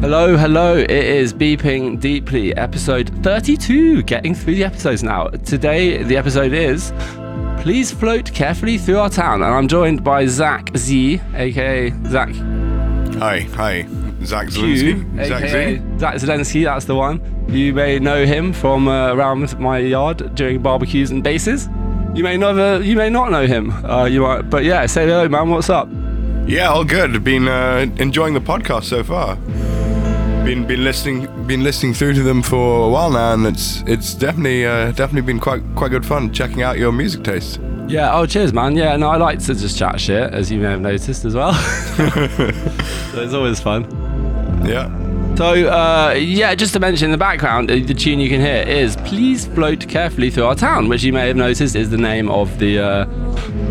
Hello, hello. It is Beeping Deeply, episode 32. Getting through the episodes now. Today, the episode is Please Float Carefully Through Our Town. And I'm joined by Zach Z, aka Zach Hi, hi. Zach Q, Zelensky. Zach Z. Zach Zelensky, that's the one. You may know him from uh, around my yard during barbecues and bases. You may never, you may not know him. Uh, you might, but yeah, say hello, man. What's up? Yeah, all good. Been uh, enjoying the podcast so far. Been been listening been listening through to them for a while now, and it's it's definitely uh, definitely been quite quite good fun checking out your music taste. Yeah. Oh, cheers, man. Yeah. No, I like to just chat shit, as you may have noticed as well. so it's always fun. Yeah. So, uh, yeah, just to mention in the background, the tune you can hear is Please Float Carefully Through Our Town, which you may have noticed is the name of the uh,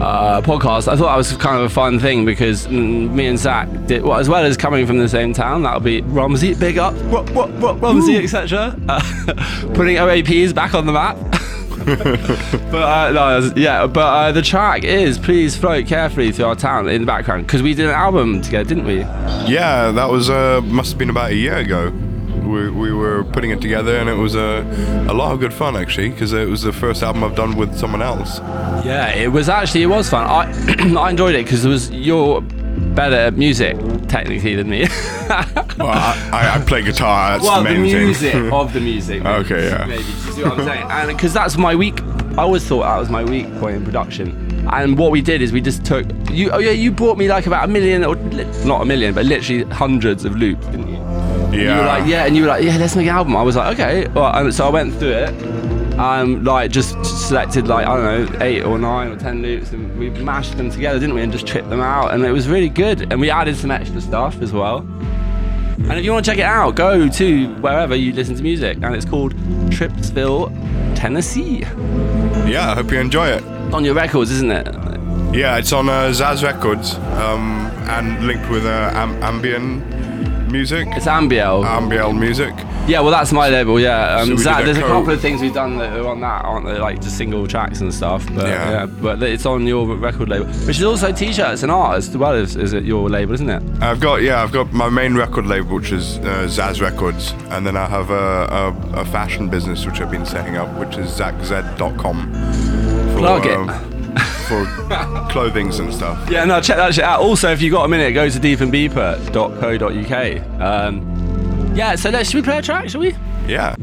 uh, podcast. I thought that was kind of a fun thing because mm, me and Zach did, well, as well as coming from the same town, that'll be Romsey, big up, Ro- Ro- Ro- Romsey, etc. Uh, putting OAPs back on the map. but uh, no, yeah, but uh, the track is "Please Float Carefully Through Our Town" in the background because we did an album together, didn't we? Yeah, that was uh, must have been about a year ago. We, we were putting it together, and it was a a lot of good fun actually, because it was the first album I've done with someone else. Yeah, it was actually it was fun. I I enjoyed it because it was you're better at music technically than me. Well, I, I, I play guitar. That's well, the the main music thing. of the music. maybe. Okay, yeah. Maybe. Do you see what I'm saying? And because that's my weak. I always thought that was my weak point in production. And what we did is we just took you. Oh yeah, you brought me like about a million, or not a million, but literally hundreds of loops, didn't you? yeah. You were like, yeah, and you were like, yeah, let's make an album. I was like, okay. Well, and so I went through it. Um, like just selected like I don't know eight or nine or ten loops, and we mashed them together, didn't we? And just tripped them out, and it was really good. And we added some extra stuff as well. And if you want to check it out, go to wherever you listen to music, and it's called Tripsville, Tennessee. Yeah, I hope you enjoy it. On your records, isn't it? Yeah, it's on uh, Zaz Records um, and linked with uh, Am- Ambien music. It's Ambiel. Ambiel music. Yeah, well, that's my label. Yeah, um, did Zach, there's a co- couple of things we've done that are on that, aren't they? Like just single tracks and stuff. But yeah, Yeah. but it's on your record label, which is also t-shirts and art as well as is it your label, isn't it? I've got yeah, I've got my main record label, which is uh, Zaz Records, and then I have a, a, a fashion business which I've been setting up, which is ZachZ.com. For, Plug it. um, for clothings and stuff. Yeah, no, check that shit out. Also, if you got a minute, go to deepandbeeper.co.uk. Um, yeah, so let's should we play a track? Shall we? Yeah.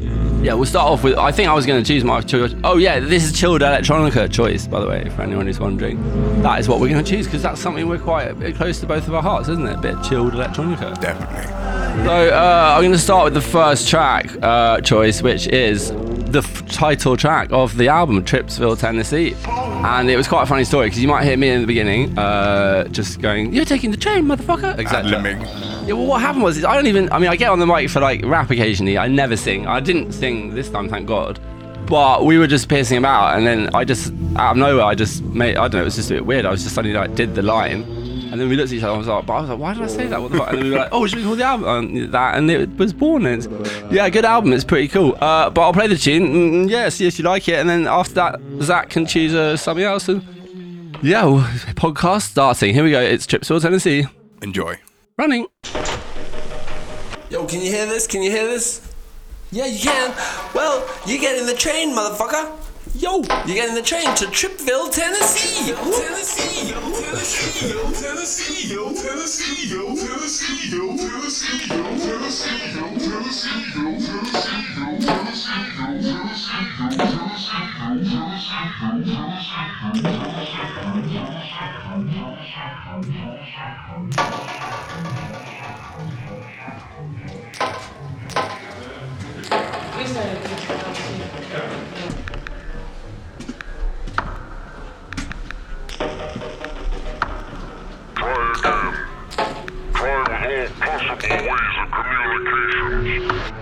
Yeah, we'll start off with. I think I was going to choose my choice. Oh yeah, this is chilled electronica choice, by the way, for anyone who's wondering. That is what we're going to choose because that's something we're quite a bit close to both of our hearts, isn't it? A bit chilled electronica. Definitely. So uh, I'm going to start with the first track uh, choice, which is the f- title track of the album, Tripsville, Tennessee. And it was quite a funny story because you might hear me in the beginning uh, just going, "You're taking the train, motherfucker!" Exactly. Yeah, well, what happened was is I don't even. I mean, I get on the mic for like rap occasionally. I never sing. I didn't sing this time, thank God. But we were just piercing about, and then I just out of nowhere, I just made. I don't know. It was just a bit weird. I was just suddenly like did the line, and then we looked at each other. and I was like, but I was like, why did I say that? What the fuck? And then we were like, oh, should we call the album um, that? And it was born. And it's, yeah, good album. It's pretty cool. Uh, but I'll play the tune. Mm, yeah, see if you like it, and then after that, Zach can choose uh, something else. And yeah, well, podcast starting. Here we go. It's Tripsville, Tennessee. Enjoy. Running. Yo, can you hear this? Can you hear this? Yeah, you can. Well, you get in the train, motherfucker. Yo, you're getting the train to Tripville, Tennessee. Tennessee. Tennessee, yo, Tennessee, yo, Tennessee, yo, Tennessee, yo, Tennessee, yo, Tennessee, yo, Tennessee, yo, Tennessee, yo, Tennessee, yo, Tennessee, yo, Try Multiple Ways of Communications.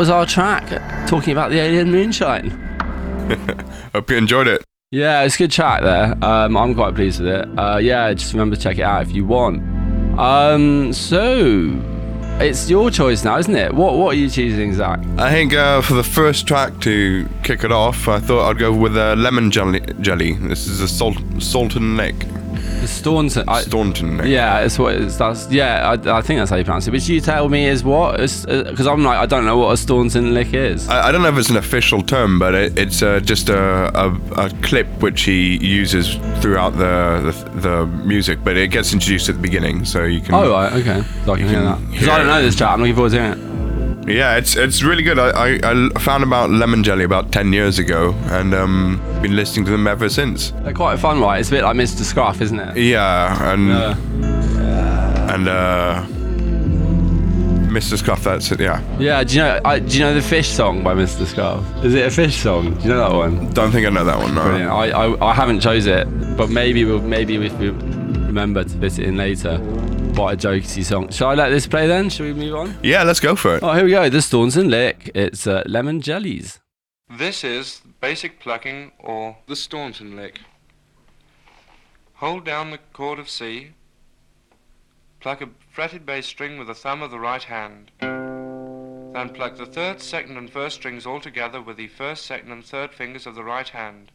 Was our track talking about the alien moonshine. Hope you enjoyed it. Yeah, it's a good track there. Um, I'm quite pleased with it. Uh, yeah, just remember to check it out if you want. Um, so it's your choice now, isn't it? What What are you choosing, Zach? I think uh, for the first track to kick it off, I thought I'd go with uh, lemon jelly. jelly. This is a salt, Salton Lake. Staunton. I, Staunton yeah, it's what it's. That's yeah. I, I think that's how you pronounce it. But you tell me is what? Because I'm like I don't know what a Staunton lick is. I, I don't know if it's an official term, but it, it's uh, just a, a, a clip which he uses throughout the, the the music, but it gets introduced at the beginning, so you can. oh right, okay. So I can hear that. Because I don't know this track. I'm looking forward to hearing it. Yeah, it's it's really good. I, I, I found about lemon jelly about ten years ago, and um, been listening to them ever since. They're quite fun, right? It's a bit like Mr. Scruff, isn't it? Yeah, and Uh, and uh, Mr. Scuff. That's it. Yeah, yeah. Do you know? I, do you know the Fish song by Mr. Scruff? Is it a Fish song? Do you know that one? don't think I know that one. No. Brilliant. I, I, I haven't chose it, but maybe we'll maybe if we remember to fit it in later. Quite a jokey song. Shall I let this play then? Shall we move on? Yeah, let's go for it. Oh, here we go. The Staunton Lick. It's uh, lemon jellies. This is basic plucking or the Staunton lick. Hold down the chord of C. Pluck a fretted bass string with the thumb of the right hand. Then pluck the third, second, and first strings all together with the first, second, and third fingers of the right hand.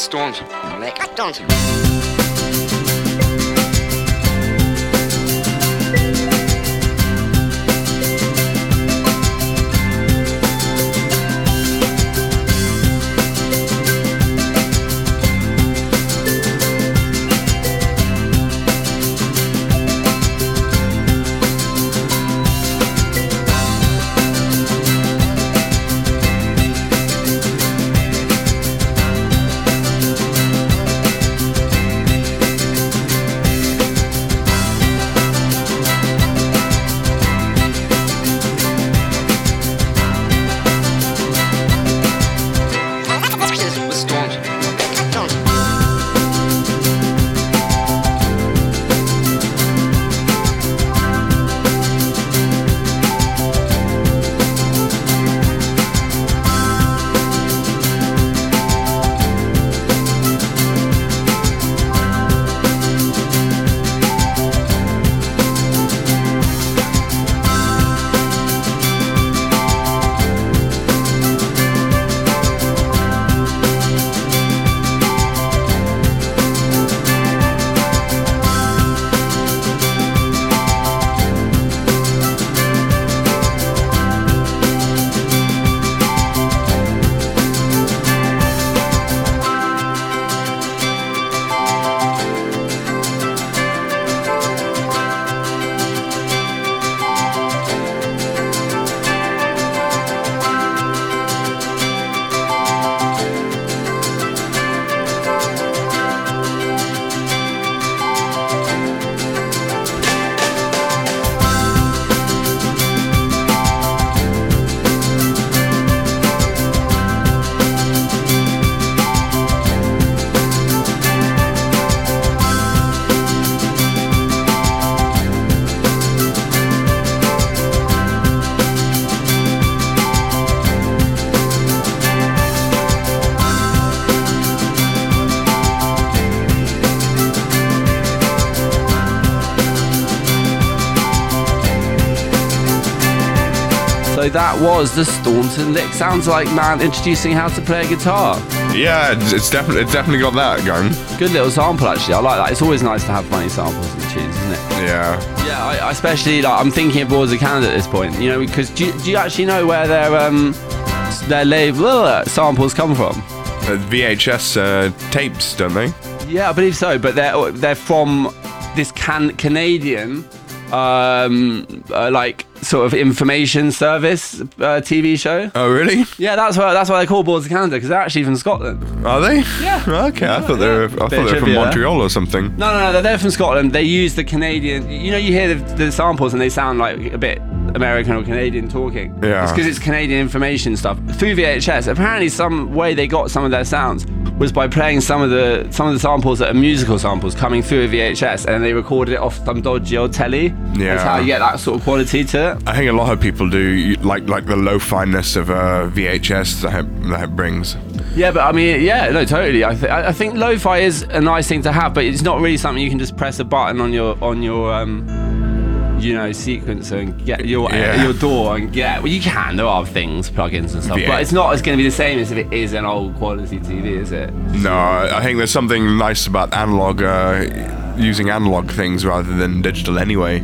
This that was the Staunton lick. Sounds like man introducing how to play a guitar. Yeah, it's, definitely it's definitely got that going. Good little sample actually. I like that. It's always nice to have funny samples in tunes, isn't it? Yeah. Yeah, I, I especially like I'm thinking of Boards of Canada at this point. You know, because do, you- do you actually know where their um their label uh, samples come from? Uh, VHS uh, tapes, don't they? Yeah, I believe so. But they're they're from this can Canadian um uh, like sort of information service uh, TV show. Oh, really? Yeah, that's why that's why they call Boards of Canada because they're actually from Scotland. Are they? Yeah. Okay, I thought they were. I thought they were from. Montreal or something. No, no, no, they're- they're from Scotland. They use the Canadian. You know, you hear the, the samples and they sound like a bit American or Canadian talking. Yeah. It's because it's Canadian information stuff through VHS. Apparently, some way they got some of their sounds was by playing some of the some of the samples that are musical samples coming through a VHS, and they recorded it off some dodgy old telly. Yeah. That's how you get that sort of quality to it. I think a lot of people do like like the low fineness of uh, VHS that it, that it brings. Yeah, but I mean, yeah, no, totally. I, th- I I think lo-fi is a nice thing to have, but it's not really something you can just press a button on your on your um, you know, sequencer and get your Yeah. your door and get. Well, you can. There are things, plugins and stuff, Yeah. but it's not as going to be the same as if it is an old quality TV, is it? No, I think there's something nice about analog, uh, using analog things rather than digital anyway.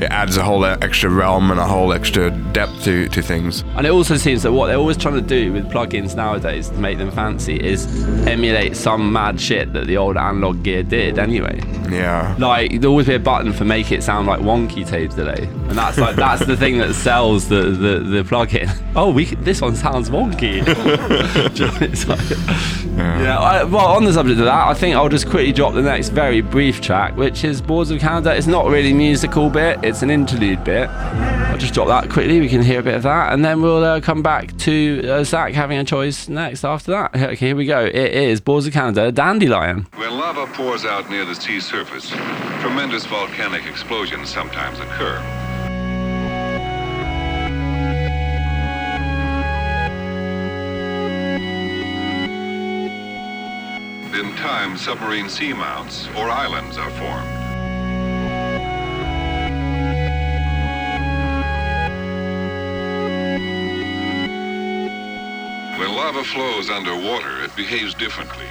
It adds a whole extra realm and a whole extra depth to, to things. And it also seems that what they're always trying to do with plugins nowadays to make them fancy is emulate some mad shit that the old analog gear did anyway. Yeah. Like there'll always be a button for make it sound like wonky tape delay, and that's like that's the thing that sells the the, the plugin. Oh, we this one sounds wonky. Do you know, it's like- yeah. I, well, on the subject of that, I think I'll just quickly drop the next very brief track, which is Boards of Canada. It's not really musical bit; it's an interlude bit. I'll just drop that quickly. We can hear a bit of that, and then we'll uh, come back to uh, Zach having a choice next after that. Okay, here we go. It is Boards of Canada, Dandelion. When lava pours out near the sea surface, tremendous volcanic explosions sometimes occur. In time, submarine seamounts or islands are formed. Lava flows underwater, it behaves differently.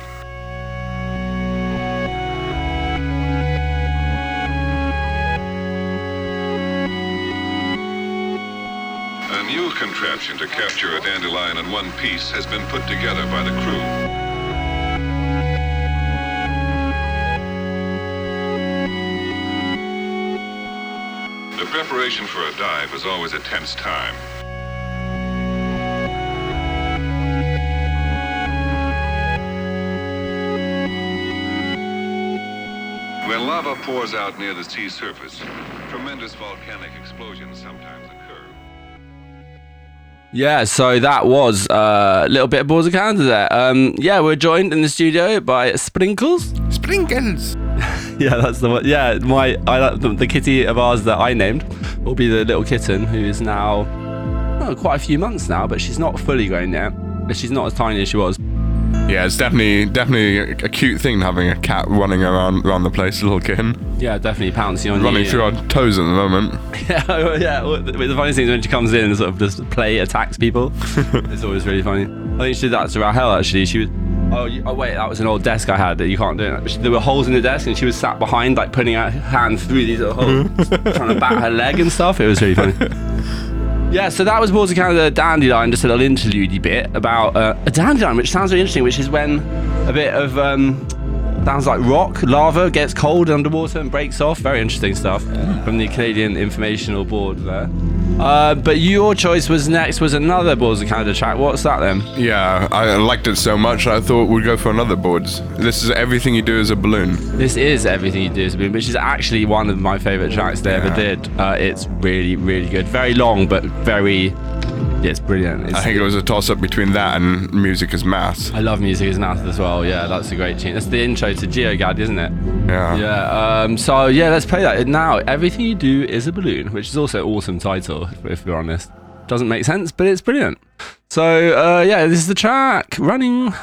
A new contraption to capture a dandelion in one piece has been put together by the crew. The preparation for a dive is always a tense time. Lava pours out near the sea surface, tremendous volcanic explosions sometimes occur. Yeah, so that was uh, a little bit of Boards of Canada there. Um, yeah, we're joined in the studio by Sprinkles. Sprinkles. Yeah, that's the one. Yeah, my I the, the kitty of ours that I named will be the little kitten who is now oh, quite a few months now, but she's not fully grown yet. But she's not as tiny as she was. Yeah, it's definitely definitely a, cute thing having a cat running around around the place, a little kitten, Yeah, definitely pouncing on you. running you. through our toes at the moment. Yeah, well, yeah. well, The, the funny thing is when she comes in and sort of just play attacks people. it's always really funny. I think she did that to Rahel actually. She was. Oh, you, oh wait, that was an old desk I had that you can't do it. There were holes in the desk and she was sat behind, like putting her hand through these little holes, mm-hmm. trying to bat her leg and stuff. It was really funny. Yeah, so that was Boards of Canada Dandelion, just a little interlude bit about uh, a dandelion, which sounds really interesting, which is when a bit of um, sounds like rock, lava gets cold underwater and breaks off. Very interesting stuff from the Canadian Informational Board there. Uh, but your choice was next was another Boards of Canada track. What's that then? Yeah, I liked it so much I thought we'd go for another boards. This is everything you do as a balloon. This is Everything You Do Is a Balloon, which is actually one of my favourite tracks they ever did. Uh, it's really, really good. Very long, but very. Yeah, it's brilliant. It's, I think it was a toss up between that and music is math. I love music is math as well. Yeah, that's a great tune. That's the intro to Geogaddi, isn't it? Yeah. Yeah. Um, so yeah, let's play that now. Everything you do is a balloon, which is also an awesome title, if, if we're honest. Doesn't make sense, but it's brilliant. So uh, yeah, this is the track running.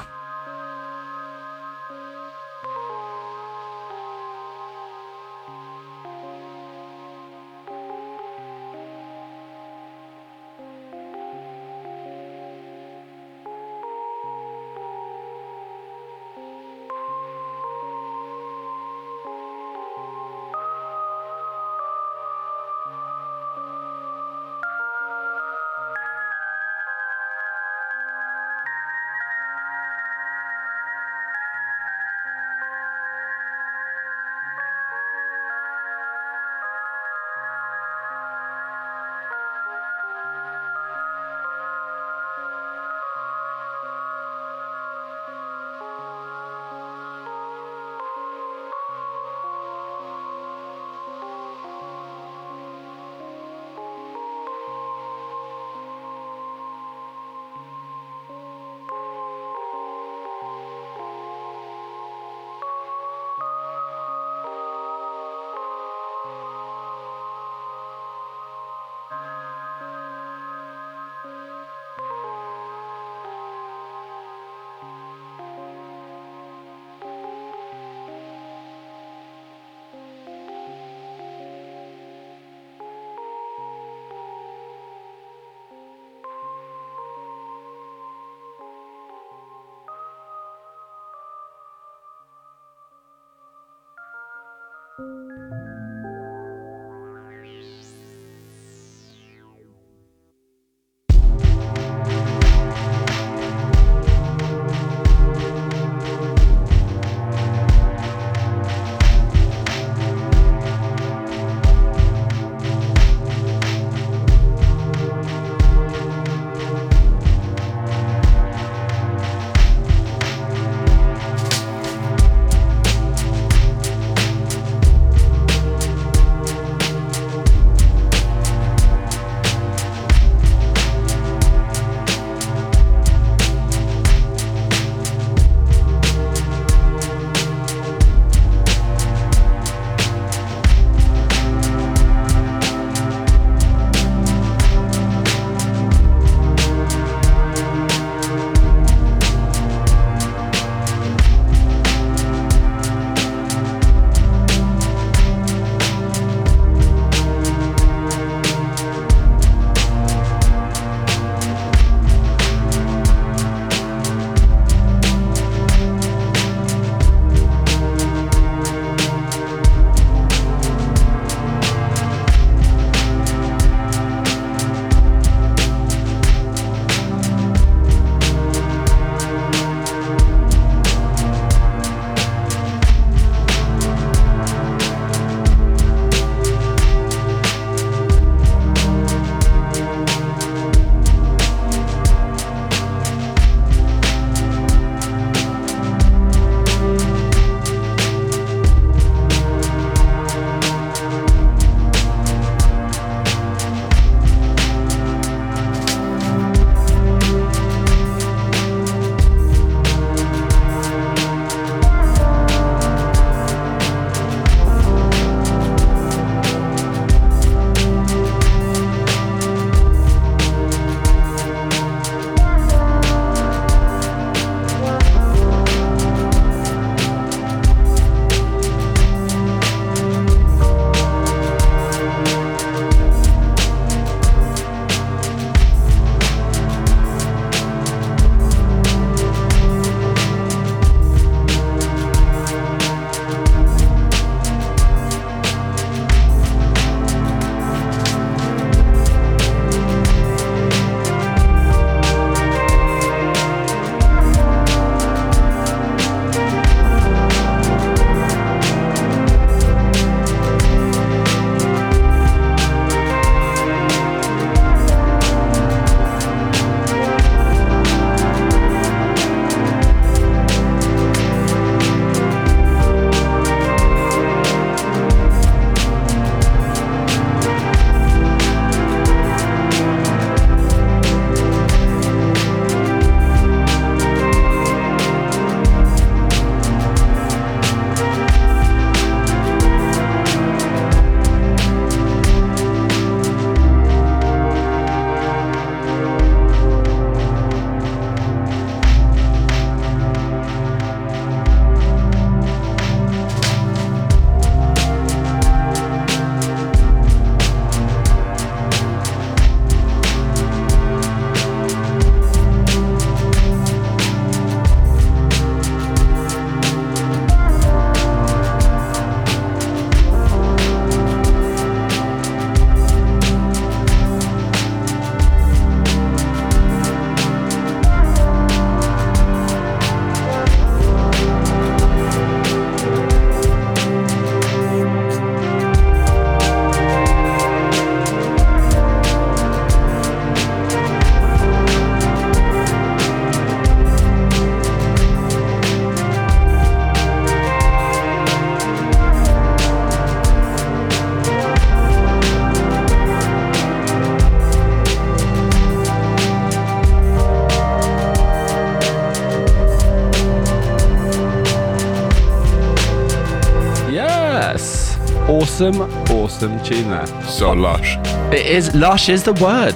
Awesome, awesome tune there. So lush. It is lush is the word.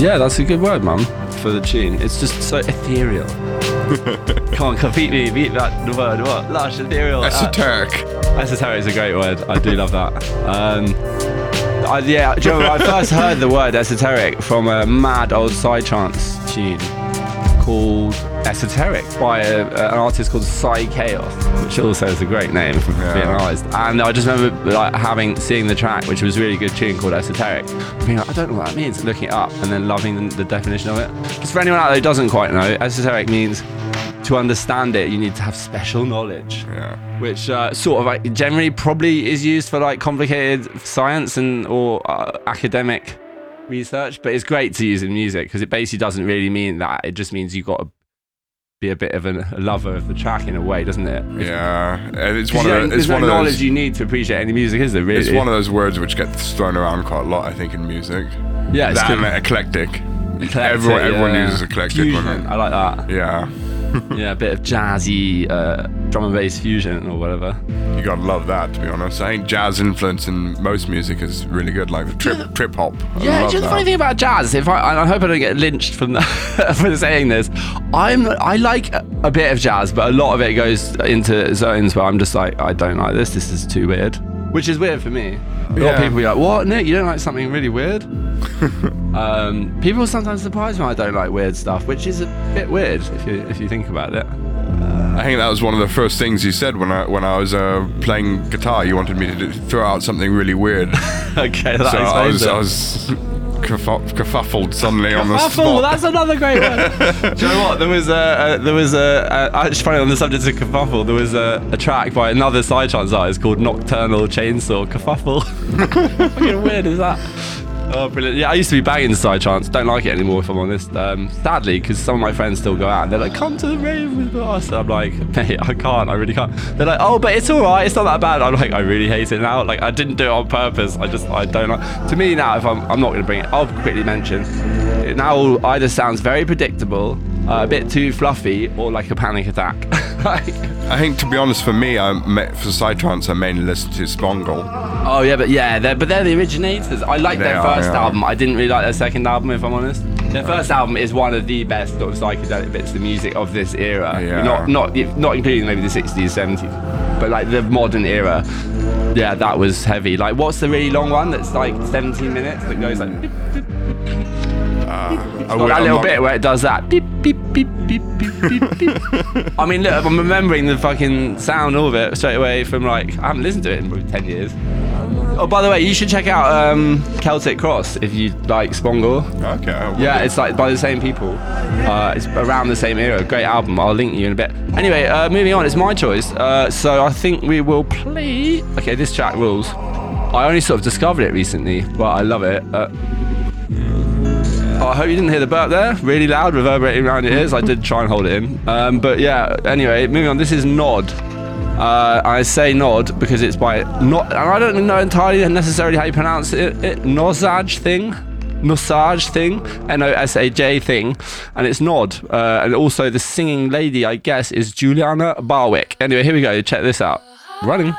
Yeah, that's a good word, mum, for the tune. It's just so ethereal. Come on, compete me, beat that the word. What? Lush, ethereal. uh, Esoteric. Esoteric is a great word. I do love that. Um, I, yeah, you I first heard the word esoteric from a mad old psy trance tune called Esoteric by a, an artist called Psy Chaos, which also is a great name for Yeah. being honest. And I just remember like having seeing the track, which was a really good tune called Esoteric. Being like, I don't know what that means, looking it up and then loving the, the definition of it. Just for anyone out there who doesn't quite know, esoteric means to understand it, you need to have special knowledge Yeah. which uh, sort of like generally probably is used for like complicated science and or uh, academic research but it's great to use in music because it basically doesn't really mean that it just means you've got to be a bit of a lover of the track in a way doesn't it Yeah. And It's one of the, it's there's no one of knowledge those. you need to appreciate any music is there really It's one of those words which gets thrown around quite a lot, I think, in music. yeah it's that eclectic. Eclectic, everyone- everyone yeah. uses eclectic fusion I like that Yeah. yeah a bit of jazzy uh, drum and bass fusion or whatever You gotta love that, to be honest. I think jazz influence in most music is really good, like the trip trip hop. I Yeah, do you know the funny thing about jazz? If I, and I hope I don't get lynched from the, for saying this, I'm I like a, a bit of jazz, but a lot of it goes into zones where I'm just like, I don't like this. This is too weird, which is weird for me. A lot Yeah. of people be like, "What, Nick? You don't like something really weird?" um, people sometimes surprise me I don't like weird stuff, which is a bit weird if you if you think about it. I think that was one of the first things you said when I when I was uh, playing guitar. You wanted me to do, throw out something really weird, okay, that so I was. I was kerfu- kerfuffled suddenly on the spot. that's another great word. Do you know what? There was a, uh, there was a, uh, it's funny on the subject of kerfuffle. There was a, a track by another psy trance artist called Nocturnal Chainsaw Kerfuffle. How fucking weird is that? Oh, brilliant. Yeah, I used to be banging the psy trance. Don't like it anymore, if I'm honest. Um, sadly, because some of my friends still go out and they're like, come to the rave with us. And I'm like, mate, I can't. I really can't. They're like, oh, but it's all right. It's not that bad. I'm like, I really hate it now. Like, I didn't do it on purpose. I just, I don't like. To me now, if I'm, I'm not going to bring it, I'll quickly mention. It now either sounds very predictable, uh, a bit too fluffy, or like a panic attack. like, I think, to be honest, for me, I for psytrance, I mainly listen to Shpongle. Oh yeah, but yeah, they're but they're the originators. I like their are, first album. I didn't really like their second album, if I'm honest. Their first album is one of the best sort of psychedelic bits of music of this era. Yeah. Not not not including maybe the 60s, 70s, but like the modern era. Yeah, that was heavy. Like, what's the really long one that's like 17 minutes that goes like? Beep, got that little not- bit where it does that. Beep, beep, beep, beep, beep, beep, beep. I mean, look, I'm remembering the fucking sound of it straight away from like I haven't listened to it in probably 10 years. Oh, by the way, you should check out um, Celtic Cross if you like Shpongle. Okay. I Yeah, it's like by the same people. Uh, it's around the same era. Great album. I'll link you in a bit. Anyway, uh, moving on. It's my choice. Uh, so I think we will play. Okay, this track rules. I only sort of discovered it recently, but I love it. I hope you didn't hear the burp there. Really loud, reverberating around your ears. I did try and hold it in. Um, but yeah. Anyway, moving on. This is Nod. Uh, I say Nod because it's by not, and I don't know entirely necessarily how you pronounce it. it Nosaj thing. Nosaj thing, N-O-S-A-J thing, and it's Nod. Uh, and also the singing lady, I guess, is Julianna Barwick. Anyway, here we go. Check this out. Running.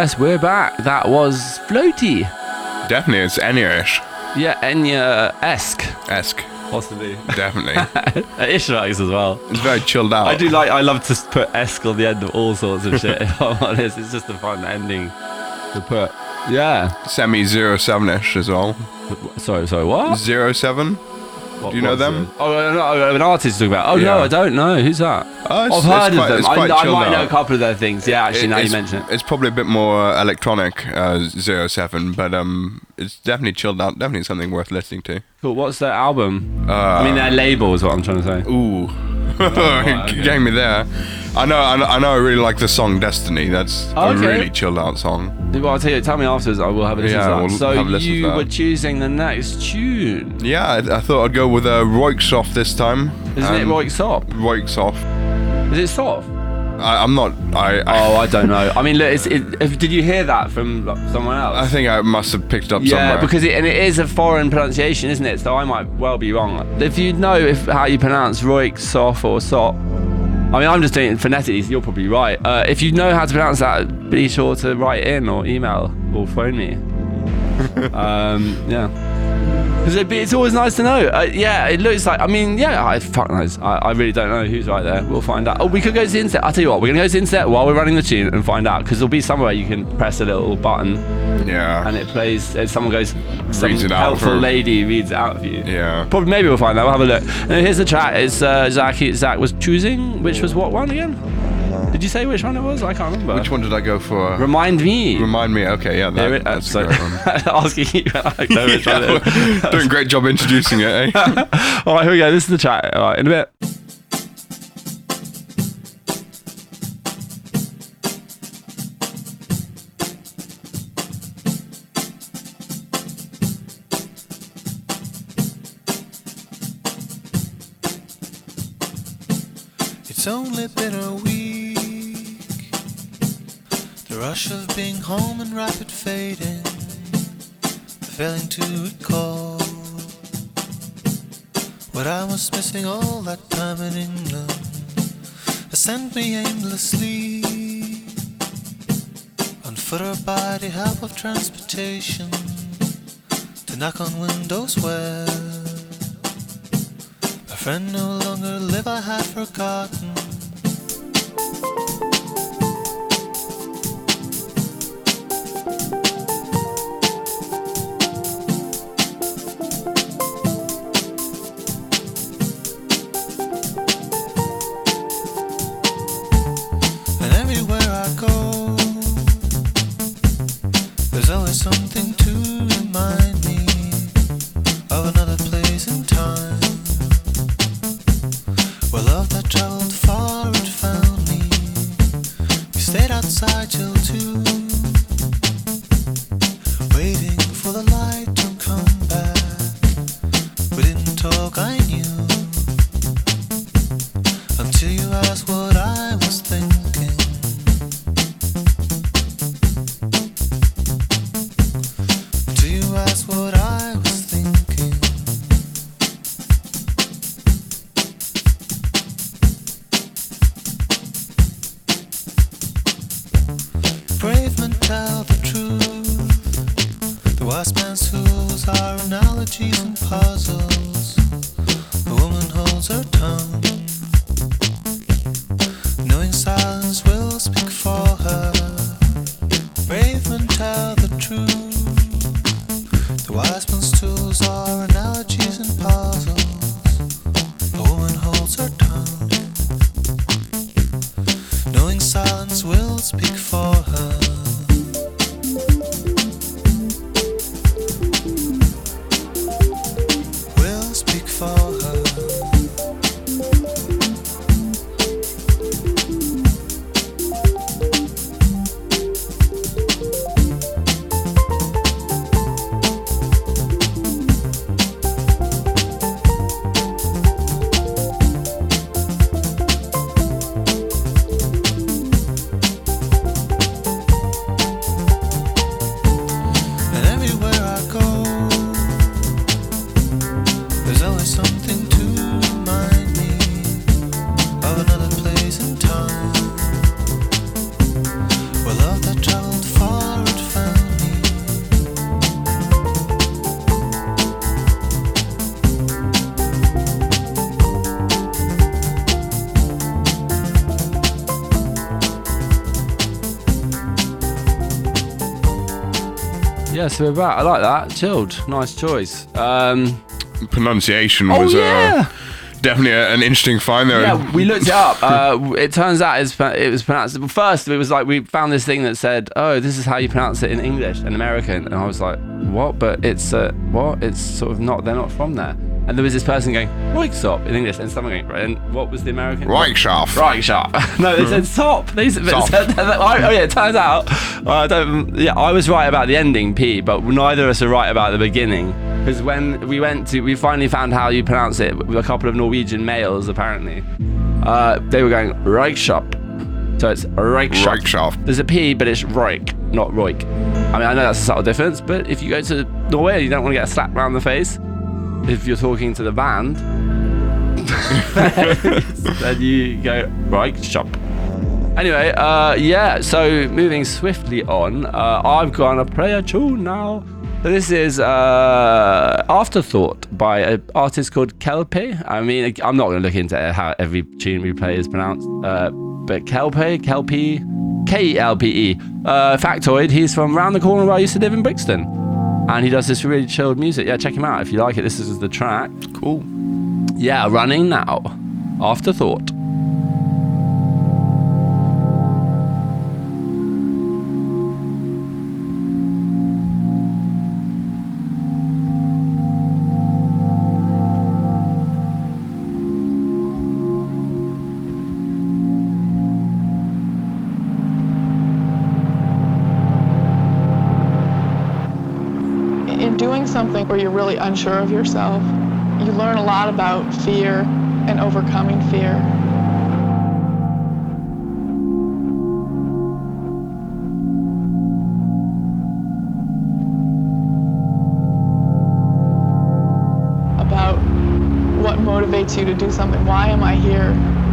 Yes, we're back. That was floaty. Definitely, it's Enya-ish. Yeah, Enya esque, Esque. possibly. Definitely. Ishmael's as well. it's very chilled out. I do like. I love to put esque on the end of all sorts of shit. If I'm honest, it's just a fun ending to put. Yeah. Semi 07-ish as well. Sorry. Sorry. What? 07? What- Do you know them? it? Oh, uh, no, an artist to talk about. Oh no, I don't know. Who's that? It's- I've heard quite- of them. I, I might know a couple of their things. Yeah, actually, now you mention it. It's probably a bit more electronic, uh, 07, but um, it's definitely chilled out. Definitely something worth listening to. Cool. What's their album? Uh, I mean, their label is what I'm trying to say. Ooh. okay. you Getting me there. I know, I know, I know I really like the song Destiny. That's Oh, a okay. really chilled out song. Well, I'll tell you. Tell me afterwards. I will have a listen Yeah, to that. we'll so have a listen to you that. were choosing the next tune, Yeah, I, I thought I'd go with uh, Royksoft this time. isn't it? Um, Sop? Royksoft. Is it Sop? I, I'm not. I, I, Oh, I don't know. I mean, look, it's, it, if, did you hear that from like, someone else? I think I must have picked up yeah, somewhere. because it, and it is a foreign pronunciation, isn't it? So I might well be wrong. If you know if how you pronounce Roik, Sof, or Sop, I mean, I'm just doing it phonetically, so you're probably right. Uh, if you know how to pronounce that, be sure to write in or email or phone me. um, yeah. Because it's always nice to know. Uh, yeah, it looks like. I mean, yeah, I fuck knows. I, I really don't know who's right there. We'll find out. Oh, we could go to the internet. I'll tell you what. We're gonna go to the internet while we're running the tune and find out. Because there'll be somewhere you can press a little button yeah. and it plays. And someone goes. Some Reads it out helpful for- lady reads it out for you. yeah. Probably maybe we'll find that. We'll have a look. And here's the track. It's uh, Zach. Zach was choosing. Which was what one again? Did you say which one it was? I can't remember. Which one did I go for? Remind me. Remind me. Okay, yeah, that, Here it- uh, that's so- a great one. asking you. I know which one it is. Doing a great job introducing it, eh? All right, here we go. This is the chat. All right, in a bit. It's only been a week. Rush of being home and rapid fading. Failing to recall what I was missing all that time in England. Has sent me aimlessly on foot or by the help of transportation to knock on windows where a friend no longer live, I had forgotten. Brave men tell the truth. The wise man's tools are analogies Yeah, so we're back. I like that. Chilled. Nice choice. Um, Pronunciation oh, was yeah. uh, definitely a- an interesting find there. Yeah, we looked it up. Uh, it turns out it's, it was pronounced. First, it was like we found this thing that said, "Oh, this is how you pronounce it in English and American," and I was like, "What?" But it's uh, what? It's sort of not. They're not from there. And there was this person going Reichsop in English, and someone going, right, and what was the American? Reichschaft. Reichschaft. no, they said sop. They said, Sop. oh yeah, it turns out. uh, I don't. Yeah, I was right about the ending P, but neither of us are right about the beginning. Because when we went to, we finally found how you pronounce it with a couple of Norwegian males, apparently. Uh, they were going Reichshop. So it's Reichshop. Reichschaft. There's a P, but it's Reich, not Roik. I mean, I know that's a subtle difference, but if you go to Norway and you don't want to get a slap around the face, if you're talking to the band, then you go Reichshop. Anyway, uh, yeah, so moving swiftly on, uh, I've play a tune now. This is uh, Afterthought by an artist called Kelpe. I mean, I'm not going to look into how every tune we play is pronounced, uh, but Kelpe, Kelpe, K-E-L-P-E. Uh, factoid, he's from round the corner where I used to live in Brixton. And he does this really chilled music. Yeah, check him out if you like it. This is the track. Cool. Yeah, running now. Afterthought. in doing something where you're really unsure of yourself, you learn a lot about fear and overcoming fear. About what motivates you to do something. Why am I here?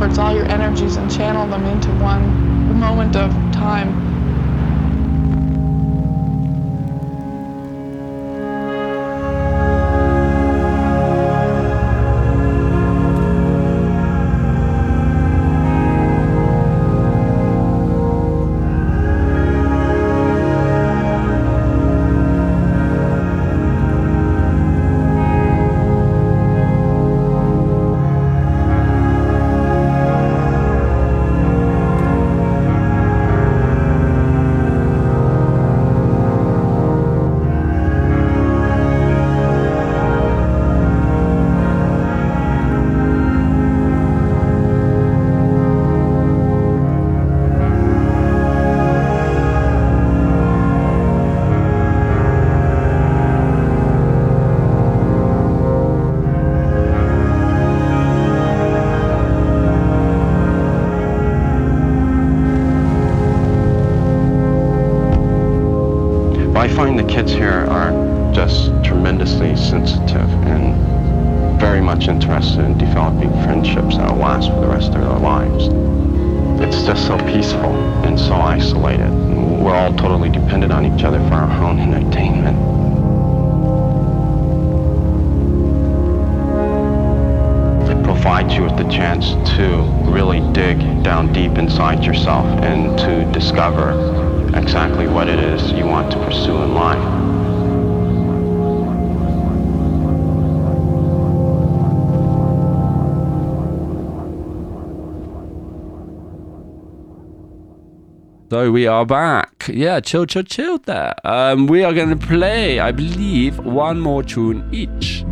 Efforts, all your energies, and channel them into one moment of provides you with the chance to really dig down deep inside yourself and to discover exactly what it is you want to pursue in life. So we are back. Yeah, chill, chill, chill there. Um, we are going to play, I believe, one more tune each.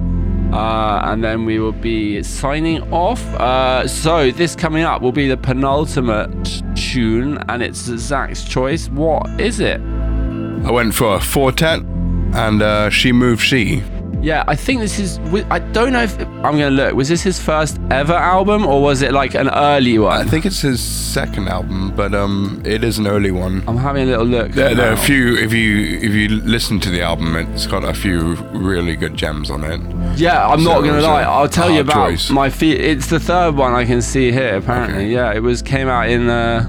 Uh, and then we will be signing off. Uh, so this coming up will be the penultimate tune, and it's Zach's choice. What is it? I went for a Four Tet and uh, She Move She. Yeah, I think this is. I don't know if I'm going to look. Was this his first ever album, or was it like an early one? I think it's his second album, but um, it is an early one. I'm having a little look. There, there are a few. If you if you listen to the album, it's got a few really good gems on it. Yeah, I'm So not gonna lie. I'll tell you about choice. my feet. It's the third one I can see here. Apparently, Okay. yeah, it was came out in uh,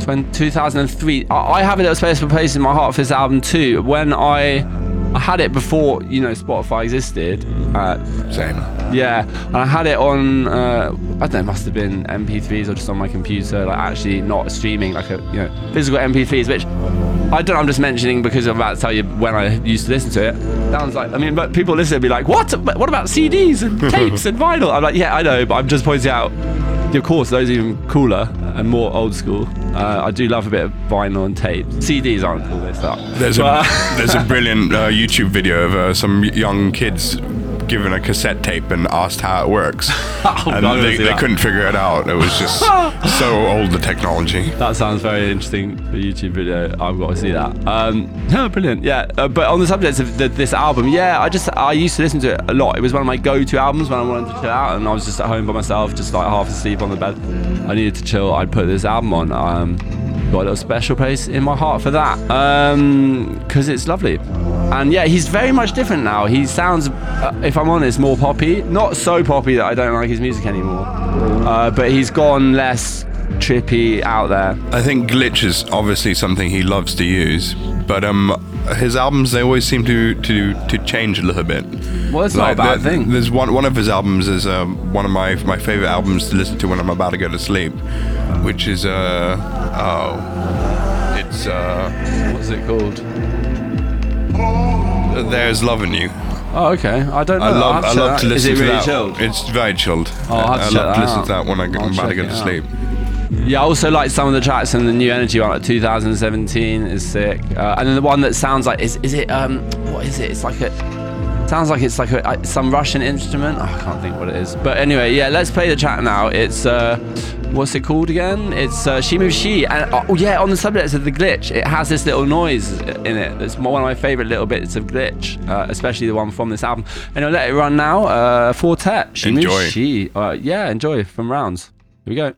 20, 2003. I, I have a little special place in my heart for this album too. When I I had it before you know Spotify existed. Uh, Same. yeah, and I had it on. Uh, I don't know, it must have been MP3s or just on my computer, like actually not streaming, like a you know physical MP3s, which I don't. I'm just mentioning because I'm about to tell you when I used to listen to it. Sounds like I mean, but people listen and be like, what? What about CDs and tapes and vinyl? I'm like, yeah, I know, but I'm just pointing out. Of course, those are even cooler and more old school. Uh, I do love a bit of vinyl and tape. CDs aren't cool. They suck. There's a there's a brilliant uh, YouTube video of uh, some young kids given a cassette tape and asked how it works, Oh, and they, they couldn't figure it out. It was just so old the technology. That sounds very interesting for YouTube video. I've got to see that. Um, no, brilliant. Yeah, uh, but on the subject of the, this album, yeah, I just I used to listen to it a lot. It was one of my go-to albums when I wanted to chill out, and I was just at home by myself, just like half asleep on the bed. I needed to chill. I'd put this album on. Um, got a little special place in my heart for that because it's lovely. And yeah, he's very much different now. He sounds, uh, if I'm honest, more poppy. Not so poppy that I don't like his music anymore, uh, but he's gone less trippy out there. I think glitch is obviously something he loves to use, but um, his albums they always seem to to, to change a little bit. Well, it's not a bad there- thing. There's one one of his albums is um, one of my my favorite albums to listen to when I'm about to go to sleep, which is uh oh, it's uh What's it called? There's loving you. Oh, okay. I don't know. I love I check love that. to listen Is it to really that. chilled? It's very chilled. Oh, I'll have to I check love to that listen out. to that when I, I'll I'm about to check go it to out. sleep. Yeah, I also like some of the tracks and the new energy one, like 2017 is sick. Uh, and then the one that sounds like is is it um what is it? It's like a sounds like it's like a, uh, some Russian instrument. Oh, I can't think what it is. But anyway, yeah, let's play the track now. It's uh what's it called again? It's uh, She Moves She. And oh yeah, on the subject of the glitch, it has this little noise in it. That's one of my favorite little bits of glitch, uh, especially the one from this album. And I'll let it run now. Uh, Four Tet. She Enjoy. Moves She. Uh, yeah, enjoy from rounds. Here we go.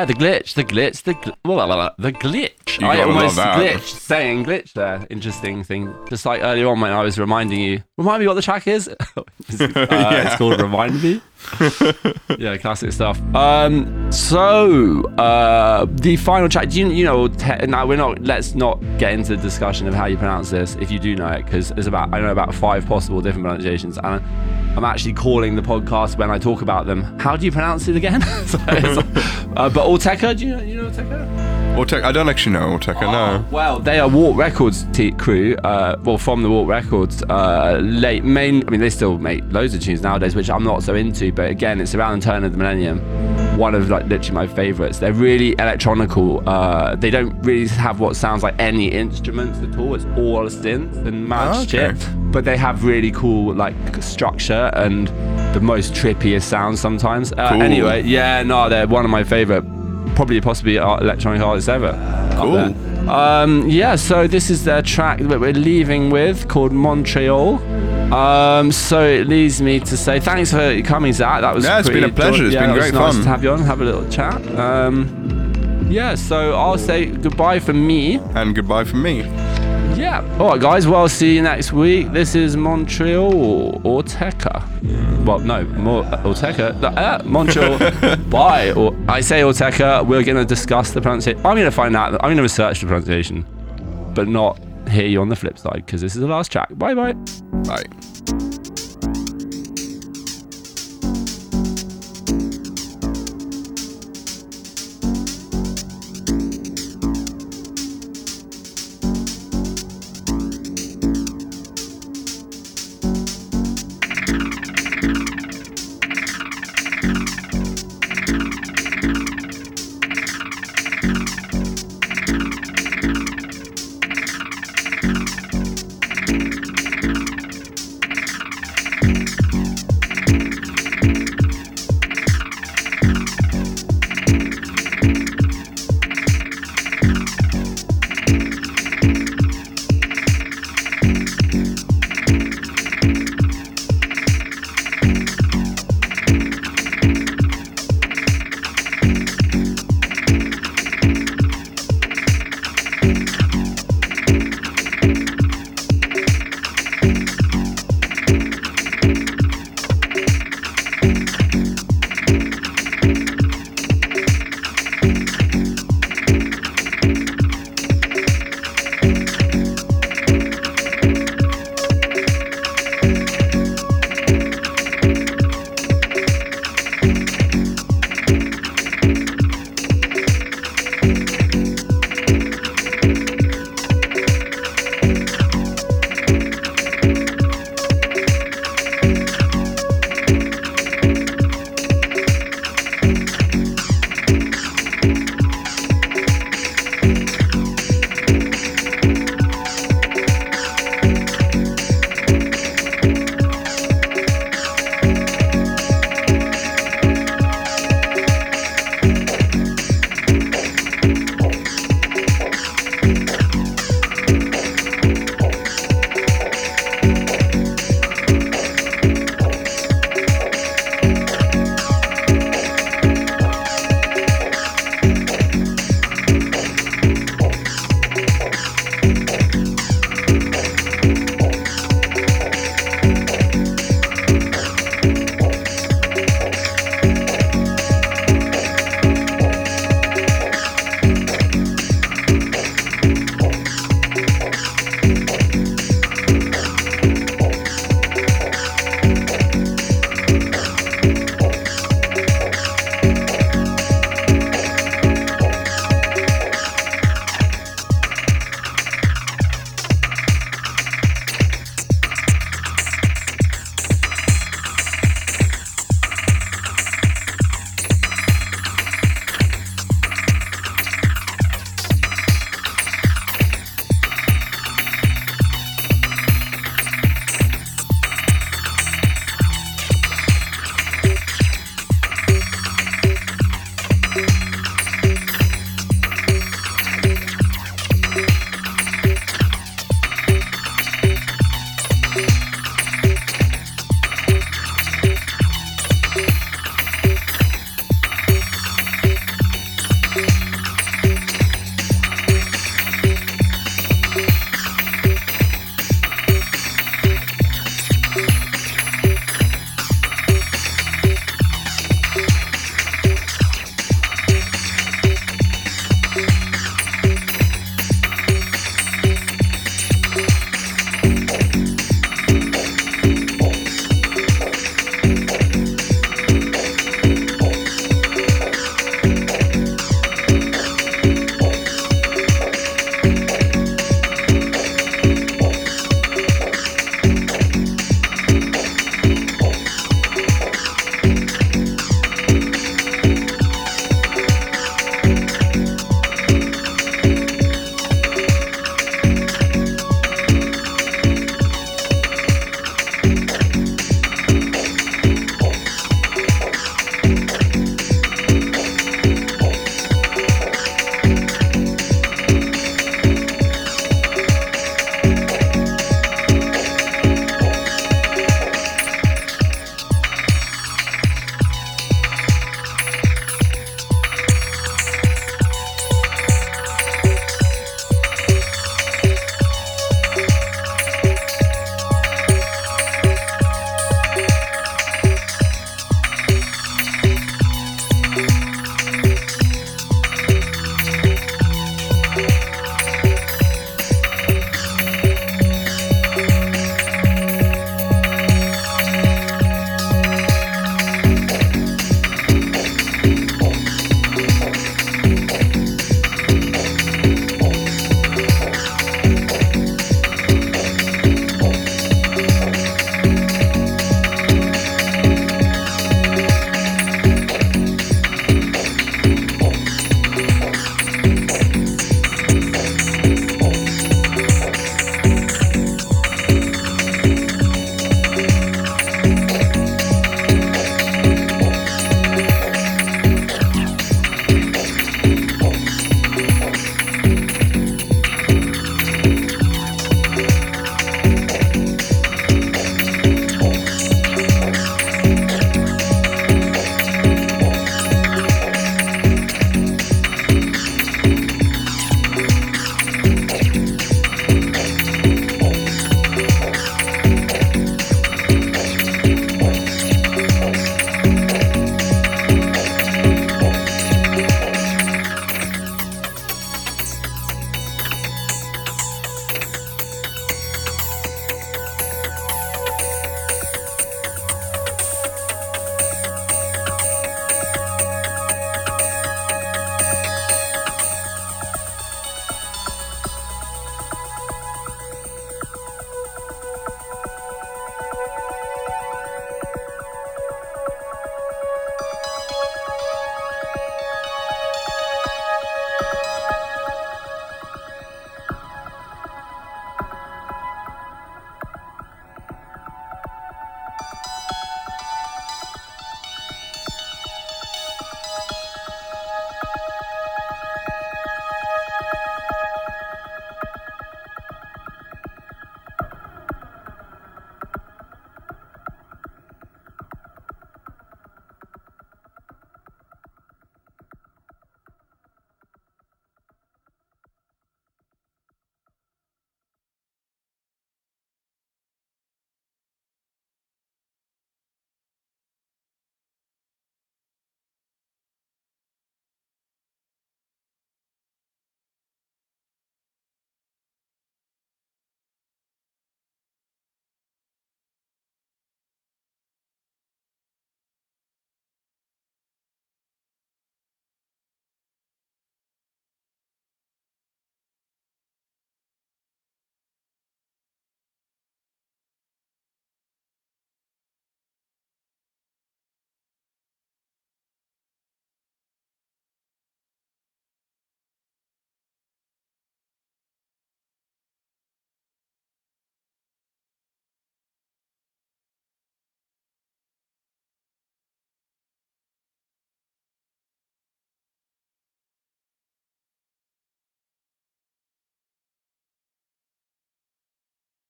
Yeah, the glitch, the glitch, the gl- blah, blah, blah, the glitch. You I almost glitched saying glitch there. Interesting thing. Just like earlier on when I was reminding you, remind me what the track is. uh, It's called Remind Me. yeah, classic stuff. Um, so uh, the final track. Do you, you know? Te- now we're not. Let's not get into the discussion of how you pronounce this. If you do know it, because there's about I know about five possible different pronunciations, and I'm actually calling the podcast when I talk about them. How do you pronounce it again? so uh, but Autechre, do you know? You know Autechre? Autechre, I don't actually know Autechre. No. Well, they are Warp Records t- crew. Uh, well, from the Warp Records, uh, late main. I mean, they still make loads of tunes nowadays, which I'm not so into. But again, it's around the turn of the millennium. One of like literally my favourites. They're really electronical. Uh, they don't really have what sounds like any instruments at all. It's all synth and mad Oh, okay. shit. But they have really cool like structure and the most trippiest sounds sometimes. Uh, Cool. Anyway, yeah, no, they're one of my favourite probably possibly art- electronic artists ever. Cool. Um, yeah, so this is their track that we're leaving with called Montreal. Um, so it leads me to say thanks for coming, Zach. That was Yeah, it's been a pleasure. It's yeah, been great nice fun. to have you on, have a little chat. Um, yeah, so I'll say goodbye from me. And goodbye from me. Yeah. All right, guys. Well, see you next week. This is Montreal or Orteca. Well, no, more Orteca. Uh, Montreal. Bye. Or I say Orteca. We're gonna discuss the pronunciation. I'm gonna find out. I'm gonna research the pronunciation, but not hear you on the flip side because this is the last track. Bye bye. Bye.